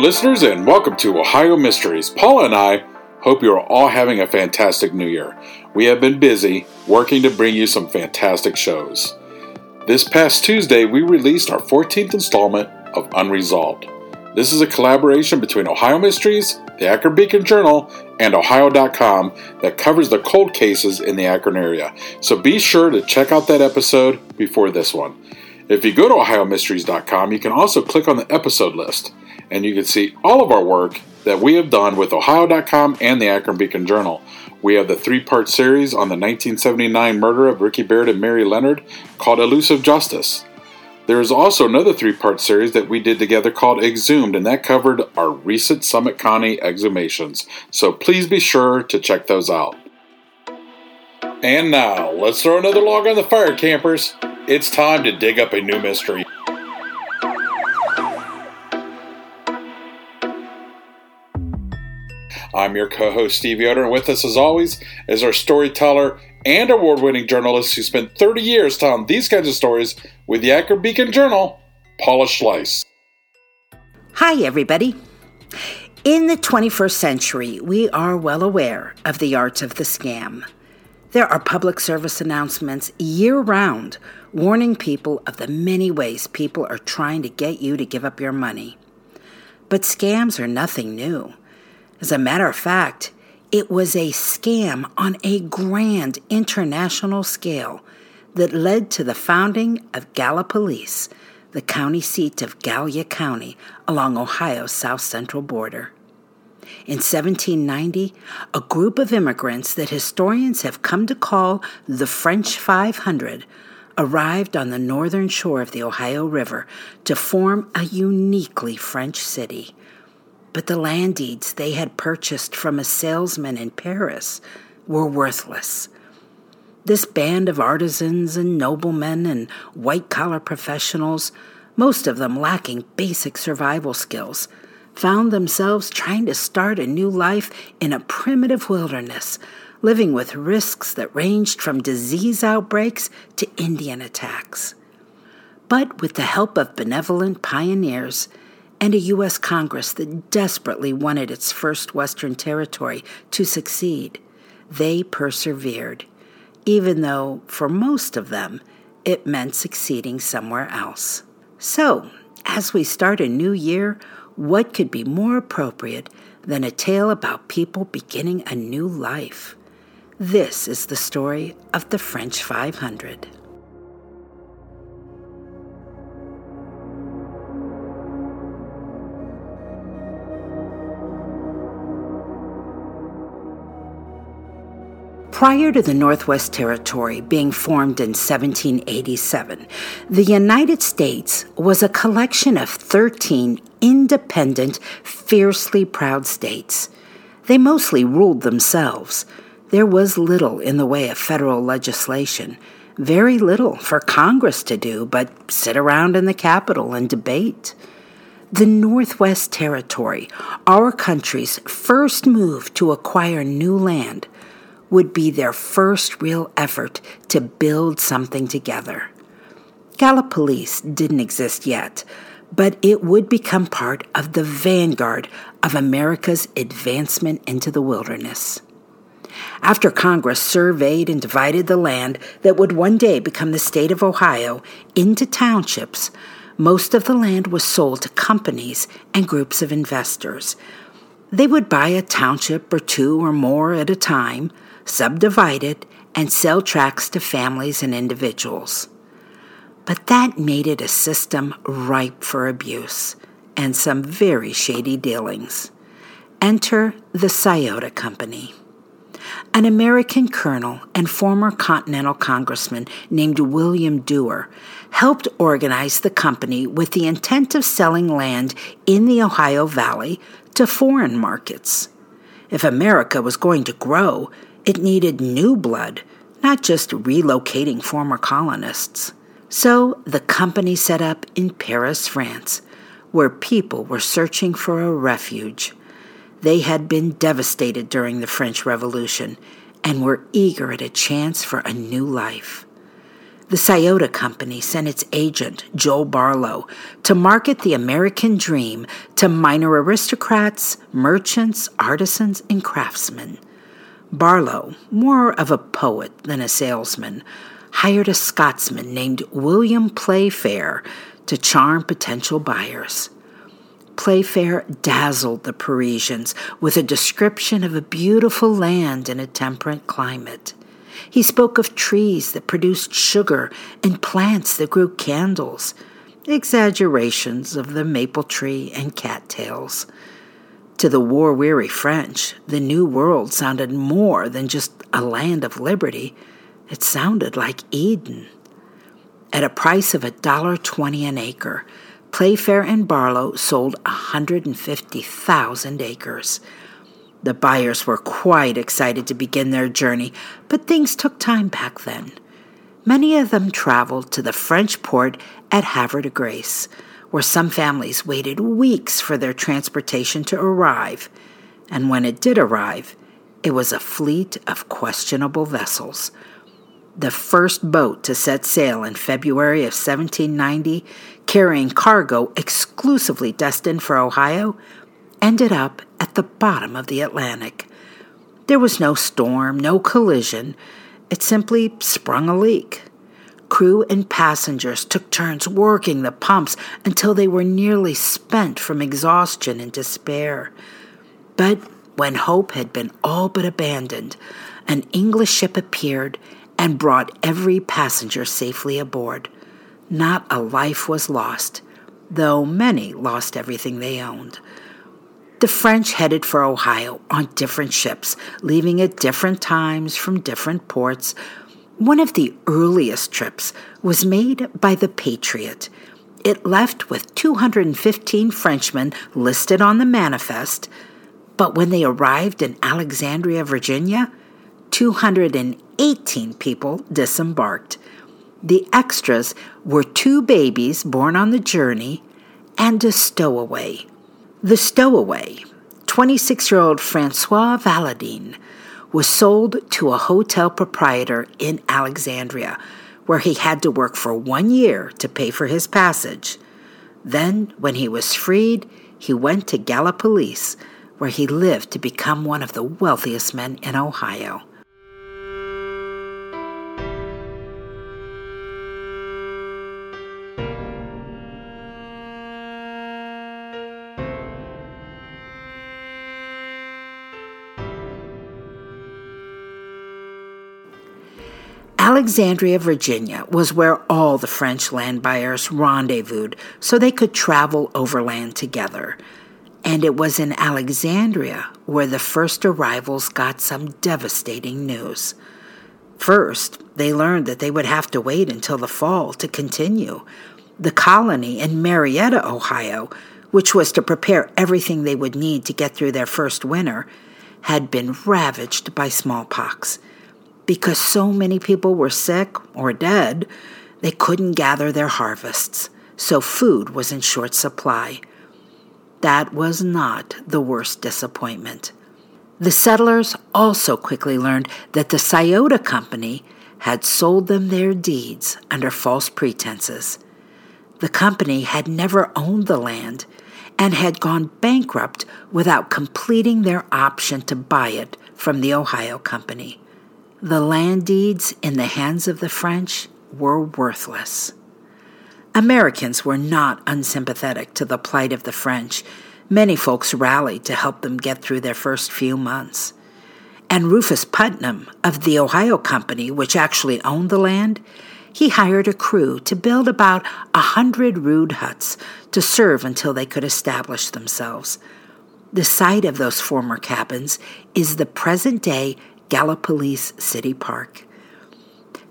Listeners, and welcome to Ohio Mysteries. Paula and I hope you are all having a fantastic new year. We have been busy working to bring you some fantastic shows. This past Tuesday, we released our 14th installment of Unresolved. This is a collaboration between Ohio Mysteries, the Akron Beacon Journal, and Ohio.com that covers the cold cases in the Akron area. So be sure to check out that episode before this one. If you go to OhioMysteries.com, you can also click on the episode list and you can see all of our work that we have done with Ohio.com and the Akron Beacon Journal. We have the three part series on the 1979 murder of Ricky Baird and Mary Leonard called Elusive Justice. There is also another three part series that we did together called Exhumed, and that covered our recent Summit County exhumations. So please be sure to check those out. And now, let's throw another log on the fire, campers. It's time to dig up a new mystery. I'm your co host, Steve Yoder, and with us, as always, is our storyteller and award winning journalist who spent 30 years telling these kinds of stories with the Akron Beacon Journal, Paula Schleis. Hi, everybody. In the 21st century, we are well aware of the art of the scam. There are public service announcements year round warning people of the many ways people are trying to get you to give up your money. But scams are nothing new. As a matter of fact, it was a scam on a grand international scale that led to the founding of Gallipolis, the county seat of Gallia County along Ohio's south central border. In 1790, a group of immigrants that historians have come to call the French 500 arrived on the northern shore of the Ohio River to form a uniquely French city but the land deeds they had purchased from a salesman in Paris were worthless. This band of artisans and noblemen and white collar professionals, most of them lacking basic survival skills, found themselves trying to start a new life in a primitive wilderness, living with risks that ranged from disease outbreaks to Indian attacks. But with the help of benevolent pioneers, and a U.S. Congress that desperately wanted its first Western territory to succeed. They persevered, even though, for most of them, it meant succeeding somewhere else. So, as we start a new year, what could be more appropriate than a tale about people beginning a new life? This is the story of the French 500. Prior to the Northwest Territory being formed in 1787, the United States was a collection of 13 independent, fiercely proud states. They mostly ruled themselves. There was little in the way of federal legislation, very little for Congress to do but sit around in the Capitol and debate. The Northwest Territory, our country's first move to acquire new land, would be their first real effort to build something together. Gallipolis didn't exist yet, but it would become part of the vanguard of America's advancement into the wilderness. After Congress surveyed and divided the land that would one day become the state of Ohio into townships, most of the land was sold to companies and groups of investors. They would buy a township or two or more at a time, subdivide it, and sell tracts to families and individuals. But that made it a system ripe for abuse and some very shady dealings. Enter the Scioto Company. An American colonel and former Continental Congressman named William Duer helped organize the company with the intent of selling land in the Ohio Valley to foreign markets. If America was going to grow, it needed new blood, not just relocating former colonists. So the company set up in Paris, France, where people were searching for a refuge. They had been devastated during the French Revolution and were eager at a chance for a new life. The Scioto Company sent its agent, Joel Barlow, to market the American dream to minor aristocrats, merchants, artisans, and craftsmen. Barlow, more of a poet than a salesman, hired a Scotsman named William Playfair to charm potential buyers. Playfair dazzled the Parisians with a description of a beautiful land in a temperate climate. He spoke of trees that produced sugar and plants that grew candles, exaggerations of the maple tree and cattails. To the war weary French, the New World sounded more than just a land of liberty. It sounded like Eden. At a price of a dollar twenty an acre, Playfair and Barlow sold 150,000 acres. The buyers were quite excited to begin their journey, but things took time back then. Many of them traveled to the French port at Havre de Grace, where some families waited weeks for their transportation to arrive. And when it did arrive, it was a fleet of questionable vessels. The first boat to set sail in February of 1790, carrying cargo exclusively destined for Ohio, ended up at the bottom of the Atlantic. There was no storm, no collision. It simply sprung a leak. Crew and passengers took turns working the pumps until they were nearly spent from exhaustion and despair. But when hope had been all but abandoned, an English ship appeared and brought every passenger safely aboard. Not a life was lost, though many lost everything they owned. The French headed for Ohio on different ships, leaving at different times from different ports. One of the earliest trips was made by the Patriot. It left with 215 Frenchmen listed on the manifest, but when they arrived in Alexandria, Virginia, 218 people disembarked. The extras were two babies born on the journey and a stowaway. The stowaway, 26 year old Francois Valadine, was sold to a hotel proprietor in Alexandria, where he had to work for one year to pay for his passage. Then, when he was freed, he went to Gallipolis, where he lived to become one of the wealthiest men in Ohio. Alexandria, Virginia was where all the French land buyers rendezvoused so they could travel overland together. And it was in Alexandria where the first arrivals got some devastating news. First, they learned that they would have to wait until the fall to continue. The colony in Marietta, Ohio, which was to prepare everything they would need to get through their first winter, had been ravaged by smallpox because so many people were sick or dead, they couldn't gather their harvests, so food was in short supply. That was not the worst disappointment. The settlers also quickly learned that the Scioto Company had sold them their deeds under false pretenses. The company had never owned the land and had gone bankrupt without completing their option to buy it from the Ohio Company. The land deeds in the hands of the French were worthless. Americans were not unsympathetic to the plight of the French. Many folks rallied to help them get through their first few months. And Rufus Putnam of the Ohio Company, which actually owned the land, he hired a crew to build about a hundred rude huts to serve until they could establish themselves. The site of those former cabins is the present day Gallipolis City Park.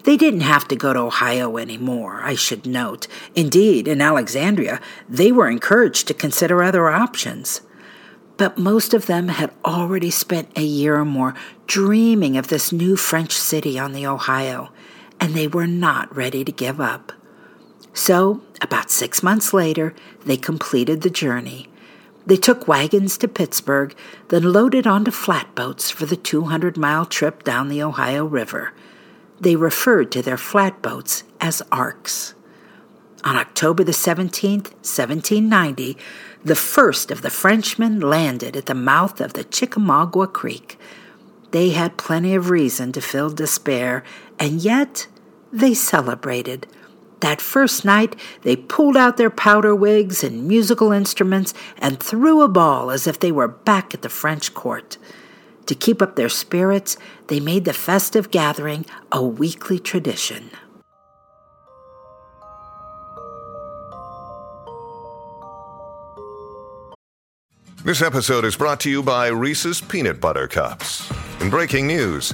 They didn't have to go to Ohio anymore, I should note. Indeed, in Alexandria, they were encouraged to consider other options. But most of them had already spent a year or more dreaming of this new French city on the Ohio and they were not ready to give up. So, about six months later, they completed the journey. They took wagons to Pittsburgh, then loaded onto flatboats for the 200 mile trip down the Ohio River. They referred to their flatboats as arks. On October the 17th, 1790, the first of the Frenchmen landed at the mouth of the Chickamauga Creek. They had plenty of reason to feel despair, and yet they celebrated. That first night, they pulled out their powder wigs and musical instruments and threw a ball as if they were back at the French court. To keep up their spirits, they made the festive gathering a weekly tradition. This episode is brought to you by Reese's Peanut Butter Cups. In breaking news,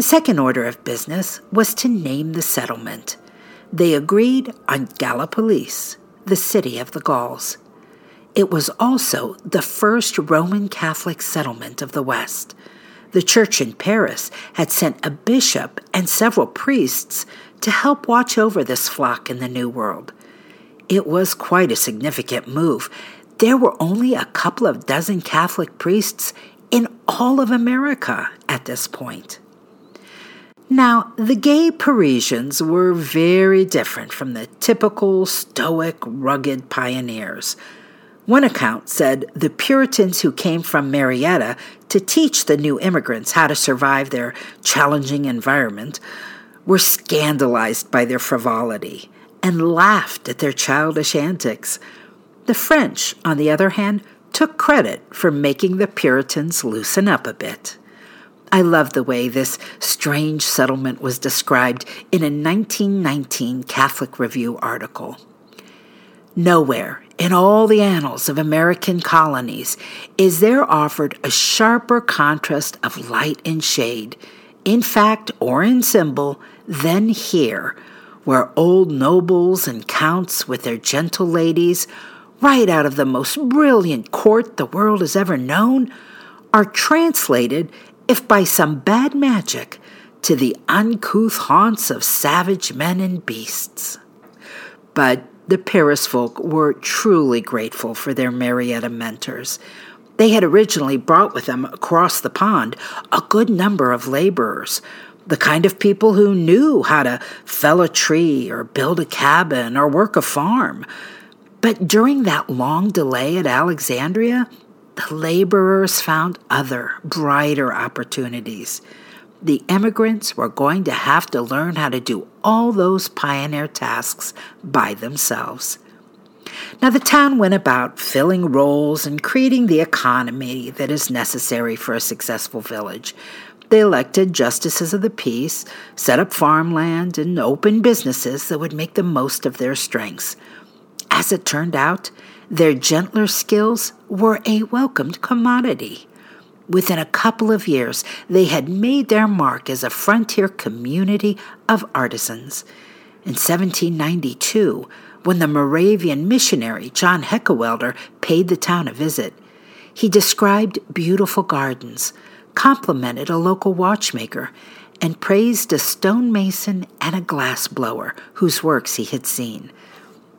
The second order of business was to name the settlement. They agreed on Gallipolis, the city of the Gauls. It was also the first Roman Catholic settlement of the West. The church in Paris had sent a bishop and several priests to help watch over this flock in the New World. It was quite a significant move. There were only a couple of dozen Catholic priests in all of America at this point. Now, the gay Parisians were very different from the typical stoic, rugged pioneers. One account said the Puritans who came from Marietta to teach the new immigrants how to survive their challenging environment were scandalized by their frivolity and laughed at their childish antics. The French, on the other hand, took credit for making the Puritans loosen up a bit. I love the way this strange settlement was described in a 1919 Catholic Review article. Nowhere in all the annals of American colonies is there offered a sharper contrast of light and shade, in fact or in symbol, than here, where old nobles and counts with their gentle ladies, right out of the most brilliant court the world has ever known, are translated if by some bad magic, to the uncouth haunts of savage men and beasts. But the Paris folk were truly grateful for their Marietta mentors. They had originally brought with them across the pond a good number of laborers, the kind of people who knew how to fell a tree or build a cabin or work a farm. But during that long delay at Alexandria, the laborers found other, brighter opportunities. The immigrants were going to have to learn how to do all those pioneer tasks by themselves. Now, the town went about filling roles and creating the economy that is necessary for a successful village. They elected justices of the peace, set up farmland, and opened businesses that would make the most of their strengths. As it turned out, their gentler skills were a welcomed commodity. Within a couple of years, they had made their mark as a frontier community of artisans. In 1792, when the Moravian missionary John Heckewelder paid the town a visit, he described beautiful gardens, complimented a local watchmaker, and praised a stonemason and a glass blower whose works he had seen.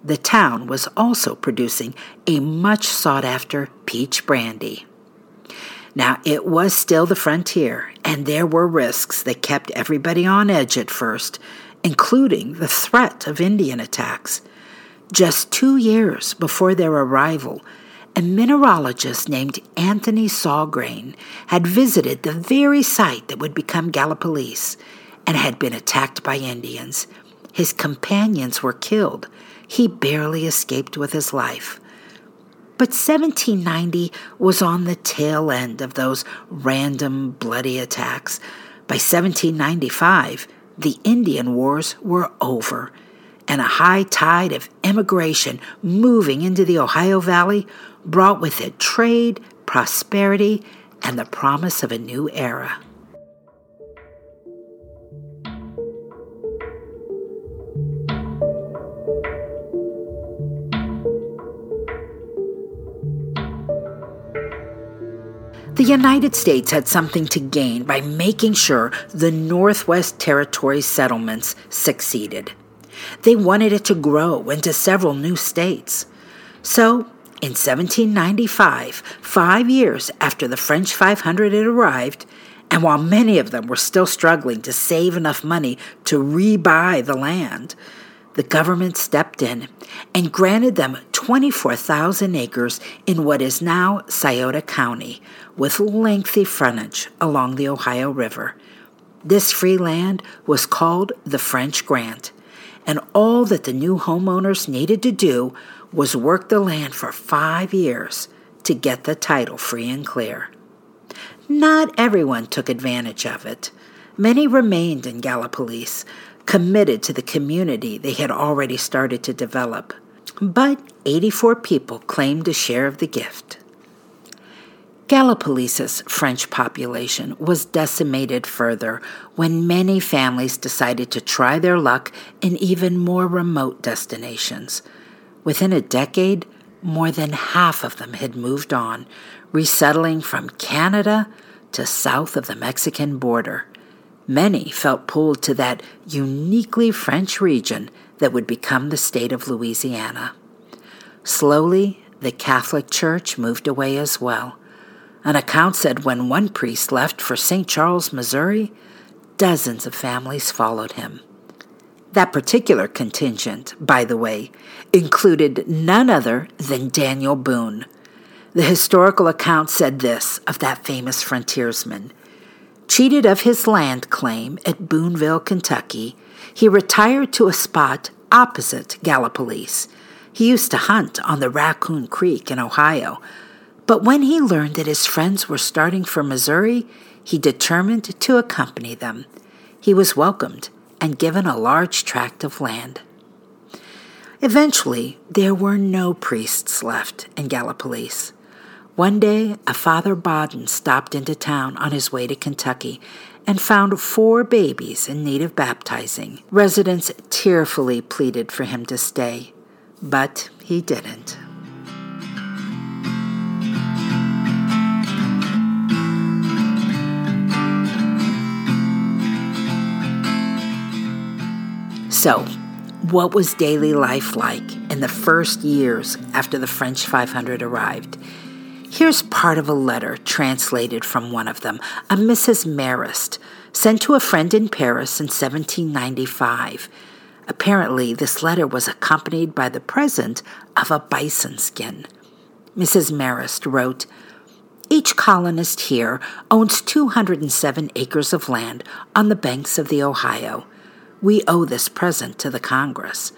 The town was also producing a much sought after peach brandy. Now, it was still the frontier, and there were risks that kept everybody on edge at first, including the threat of Indian attacks. Just two years before their arrival, a mineralogist named Anthony Saugrain had visited the very site that would become Gallipolis and had been attacked by Indians. His companions were killed. He barely escaped with his life. But 1790 was on the tail end of those random bloody attacks. By 1795, the Indian Wars were over, and a high tide of emigration moving into the Ohio Valley brought with it trade, prosperity, and the promise of a new era. The United States had something to gain by making sure the Northwest Territory settlements succeeded. They wanted it to grow into several new states. So, in 1795, five years after the French 500 had arrived, and while many of them were still struggling to save enough money to rebuy the land, the government stepped in and granted them 24,000 acres in what is now Scioto County, with lengthy frontage along the Ohio River. This free land was called the French Grant, and all that the new homeowners needed to do was work the land for five years to get the title free and clear. Not everyone took advantage of it. Many remained in Gallipolis, committed to the community they had already started to develop. But 84 people claimed a share of the gift. Gallipolis's French population was decimated further when many families decided to try their luck in even more remote destinations. Within a decade, more than half of them had moved on, resettling from Canada to south of the Mexican border. Many felt pulled to that uniquely French region that would become the state of Louisiana. Slowly, the Catholic Church moved away as well. An account said when one priest left for St. Charles, Missouri, dozens of families followed him. That particular contingent, by the way, included none other than Daniel Boone. The historical account said this of that famous frontiersman. Cheated of his land claim at Booneville, Kentucky, he retired to a spot opposite Gallipolis. He used to hunt on the Raccoon Creek in Ohio, but when he learned that his friends were starting for Missouri, he determined to accompany them. He was welcomed and given a large tract of land. Eventually, there were no priests left in Gallipolis. One day, a Father Badin stopped into town on his way to Kentucky and found four babies in need of baptizing. Residents tearfully pleaded for him to stay, but he didn't. So, what was daily life like in the first years after the French 500 arrived? Here's part of a letter translated from one of them, a Mrs. Marist, sent to a friend in Paris in 1795. Apparently, this letter was accompanied by the present of a bison skin. Mrs. Marist wrote, each colonist here owns 207 acres of land on the banks of the Ohio. We owe this present to the Congress.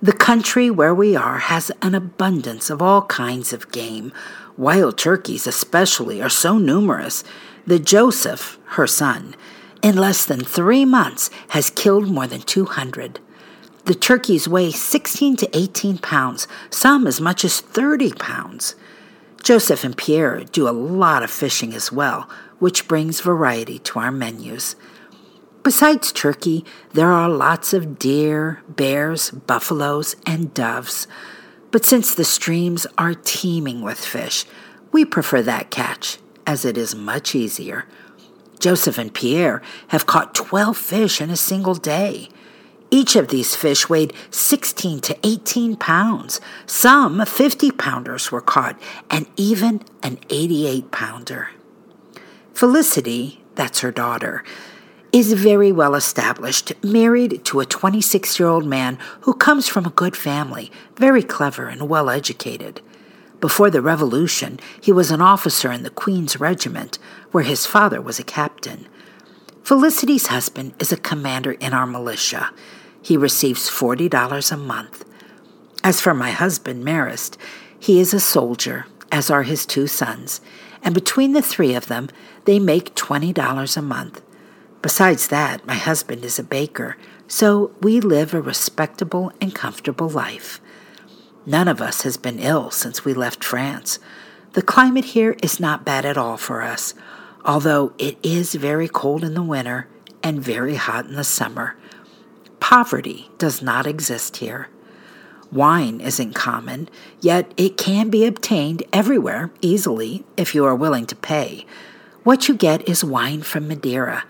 The country where we are has an abundance of all kinds of game. Wild turkeys, especially, are so numerous that Joseph, her son, in less than three months has killed more than 200. The turkeys weigh 16 to 18 pounds, some as much as 30 pounds. Joseph and Pierre do a lot of fishing as well, which brings variety to our menus. Besides turkey, there are lots of deer, bears, buffaloes, and doves. But since the streams are teeming with fish, we prefer that catch, as it is much easier. Joseph and Pierre have caught 12 fish in a single day. Each of these fish weighed 16 to 18 pounds. Some 50 pounders were caught, and even an 88 pounder. Felicity, that's her daughter, is very well established, married to a 26 year old man who comes from a good family, very clever and well educated. Before the Revolution, he was an officer in the Queen's Regiment, where his father was a captain. Felicity's husband is a commander in our militia. He receives $40 a month. As for my husband, Marist, he is a soldier, as are his two sons, and between the three of them, they make $20 a month. Besides that, my husband is a baker, so we live a respectable and comfortable life. None of us has been ill since we left France. The climate here is not bad at all for us, although it is very cold in the winter and very hot in the summer. Poverty does not exist here. Wine isn't common, yet it can be obtained everywhere easily if you are willing to pay. What you get is wine from Madeira.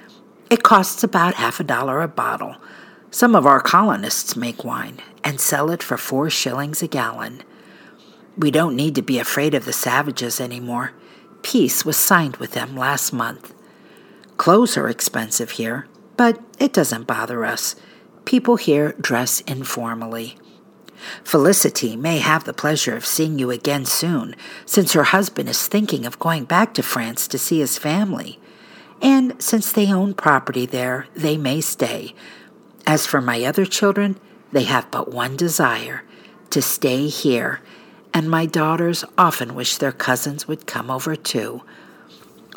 It costs about half a dollar a bottle. Some of our colonists make wine and sell it for four shillings a gallon. We don't need to be afraid of the savages anymore. Peace was signed with them last month. Clothes are expensive here, but it doesn't bother us. People here dress informally. Felicity may have the pleasure of seeing you again soon, since her husband is thinking of going back to France to see his family. And since they own property there, they may stay, as for my other children, they have but one desire to stay here, and my daughters often wish their cousins would come over too.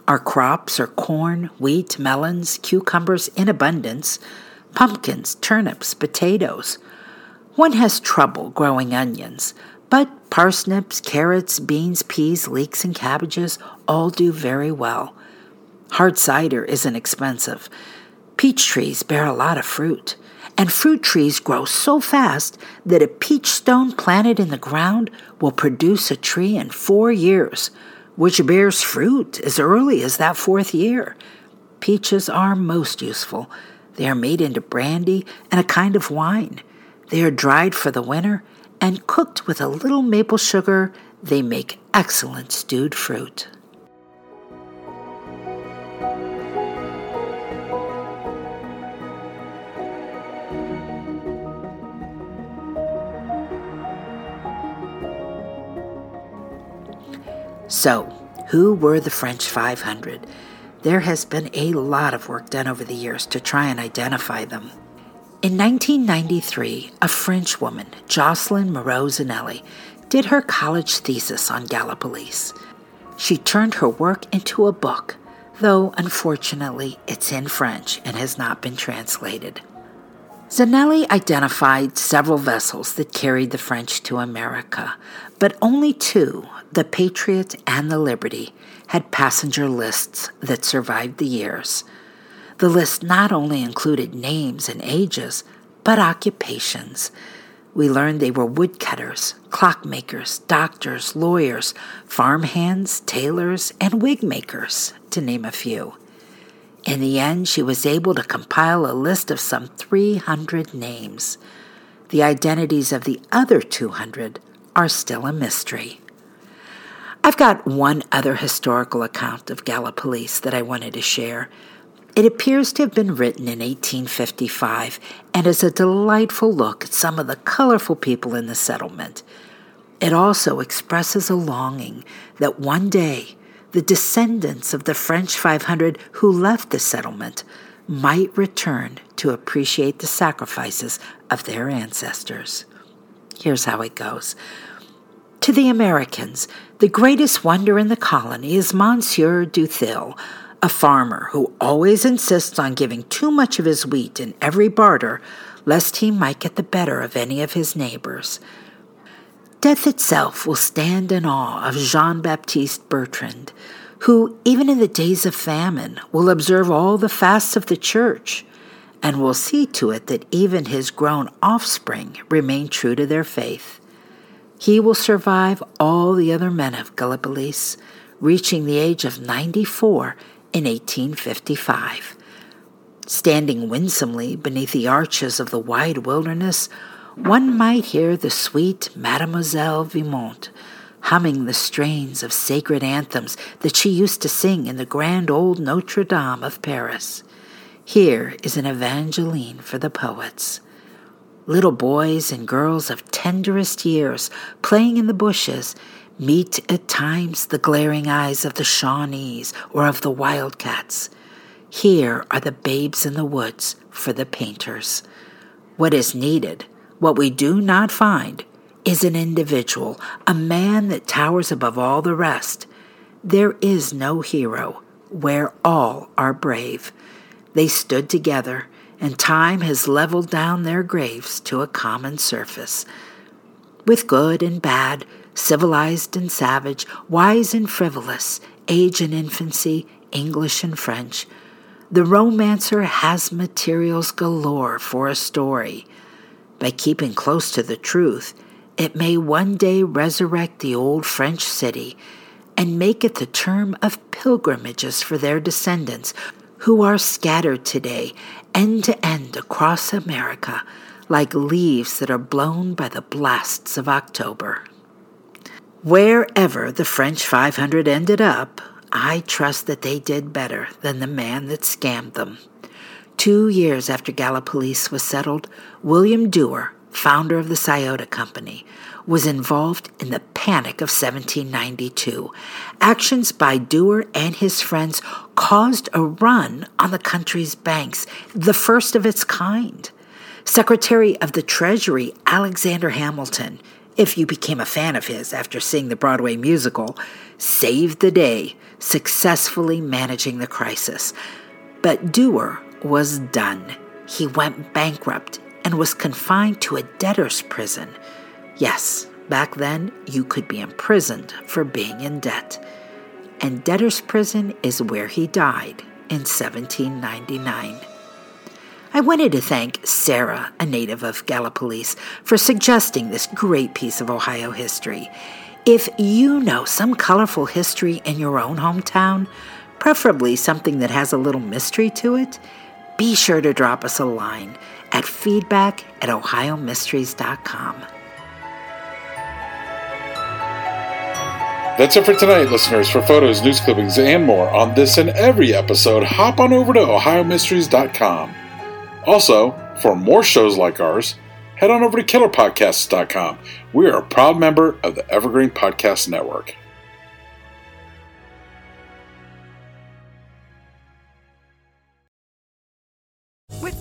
Our crops are corn, wheat, melons, cucumbers in abundance, pumpkins, turnips, potatoes. One has trouble growing onions, but parsnips, carrots, beans, peas, leeks, and cabbages all do very well. Hard cider isn't expensive. Peach trees bear a lot of fruit. And fruit trees grow so fast that a peach stone planted in the ground will produce a tree in four years, which bears fruit as early as that fourth year. Peaches are most useful. They are made into brandy and a kind of wine. They are dried for the winter and cooked with a little maple sugar. They make excellent stewed fruit. So, who were the French 500? There has been a lot of work done over the years to try and identify them. In 1993, a French woman, Jocelyn Moreau Zanelli, did her college thesis on Gallipolis. She turned her work into a book, though unfortunately it's in French and has not been translated. Zanelli identified several vessels that carried the French to America, but only two, the Patriot and the Liberty, had passenger lists that survived the years. The list not only included names and ages, but occupations. We learned they were woodcutters, clockmakers, doctors, lawyers, farmhands, tailors, and wig makers, to name a few. In the end, she was able to compile a list of some 300 names. The identities of the other 200 are still a mystery. I've got one other historical account of Gallipolis that I wanted to share. It appears to have been written in 1855 and is a delightful look at some of the colorful people in the settlement. It also expresses a longing that one day the descendants of the French 500 who left the settlement might return to appreciate the sacrifices of their ancestors. Here's how it goes. To the Americans, the greatest wonder in the colony is Monsieur Duthil, a farmer who always insists on giving too much of his wheat in every barter, lest he might get the better of any of his neighbors. Death itself will stand in awe of Jean Baptiste Bertrand, who, even in the days of famine, will observe all the fasts of the church. and will see to it that even his grown offspring remain true to their faith. He will survive all the other men of Gallipolis, reaching the age of 94 in 1855. Standing winsomely beneath the arches of the wide wilderness, one might hear the sweet Mademoiselle Vimont humming the strains of sacred anthems that she used to sing in the grand old Notre Dame of Paris. Here is an Evangeline for the poets. Little boys and girls of tenderest years playing in the bushes meet at times the glaring eyes of the Shawnees or of the wildcats. Here are the babes in the woods for the painters. What is needed, what we do not find, is an individual, a man that towers above all the rest. There is no hero where all are brave. They stood together, and time has leveled down their graves to a common surface. With good and bad, civilized and savage, wise and frivolous, age and infancy, English and French, the romancer has materials galore for a story. By keeping close to the truth, it may one day resurrect the old French city and make it the term of pilgrimages for their descendants who are scattered today end to end across America like leaves that are blown by the blasts of October. Wherever the French 500 ended up, I trust that they did better than the man that scammed them. Two years after Gallipolis was settled, William Duer, founder of the Scioto Company, was involved in the Panic of 1792. Actions by Duer and his friends caused a run on the country's banks, the first of its kind. Secretary of the Treasury Alexander Hamilton, if you became a fan of his after seeing the Broadway musical, saved the day, successfully managing the crisis. But Duer was done. He went bankrupt and was confined to a debtor's prison. Yes, back then you could be imprisoned for being in debt. And debtor's prison is where he died in 1799. I wanted to thank Sarah, a native of Gallipolis, for suggesting this great piece of Ohio history. If you know some colorful history in your own hometown, preferably something that has a little mystery to it, be sure to drop us a line at feedback at ohiomysteries.com. That's it for tonight, listeners. For photos, news clippings, and more on this and every episode, hop on over to OhioMysteries.com. Also, for more shows like ours, head on over to KillerPodcasts.com. We are a proud member of the Evergreen Podcast Network.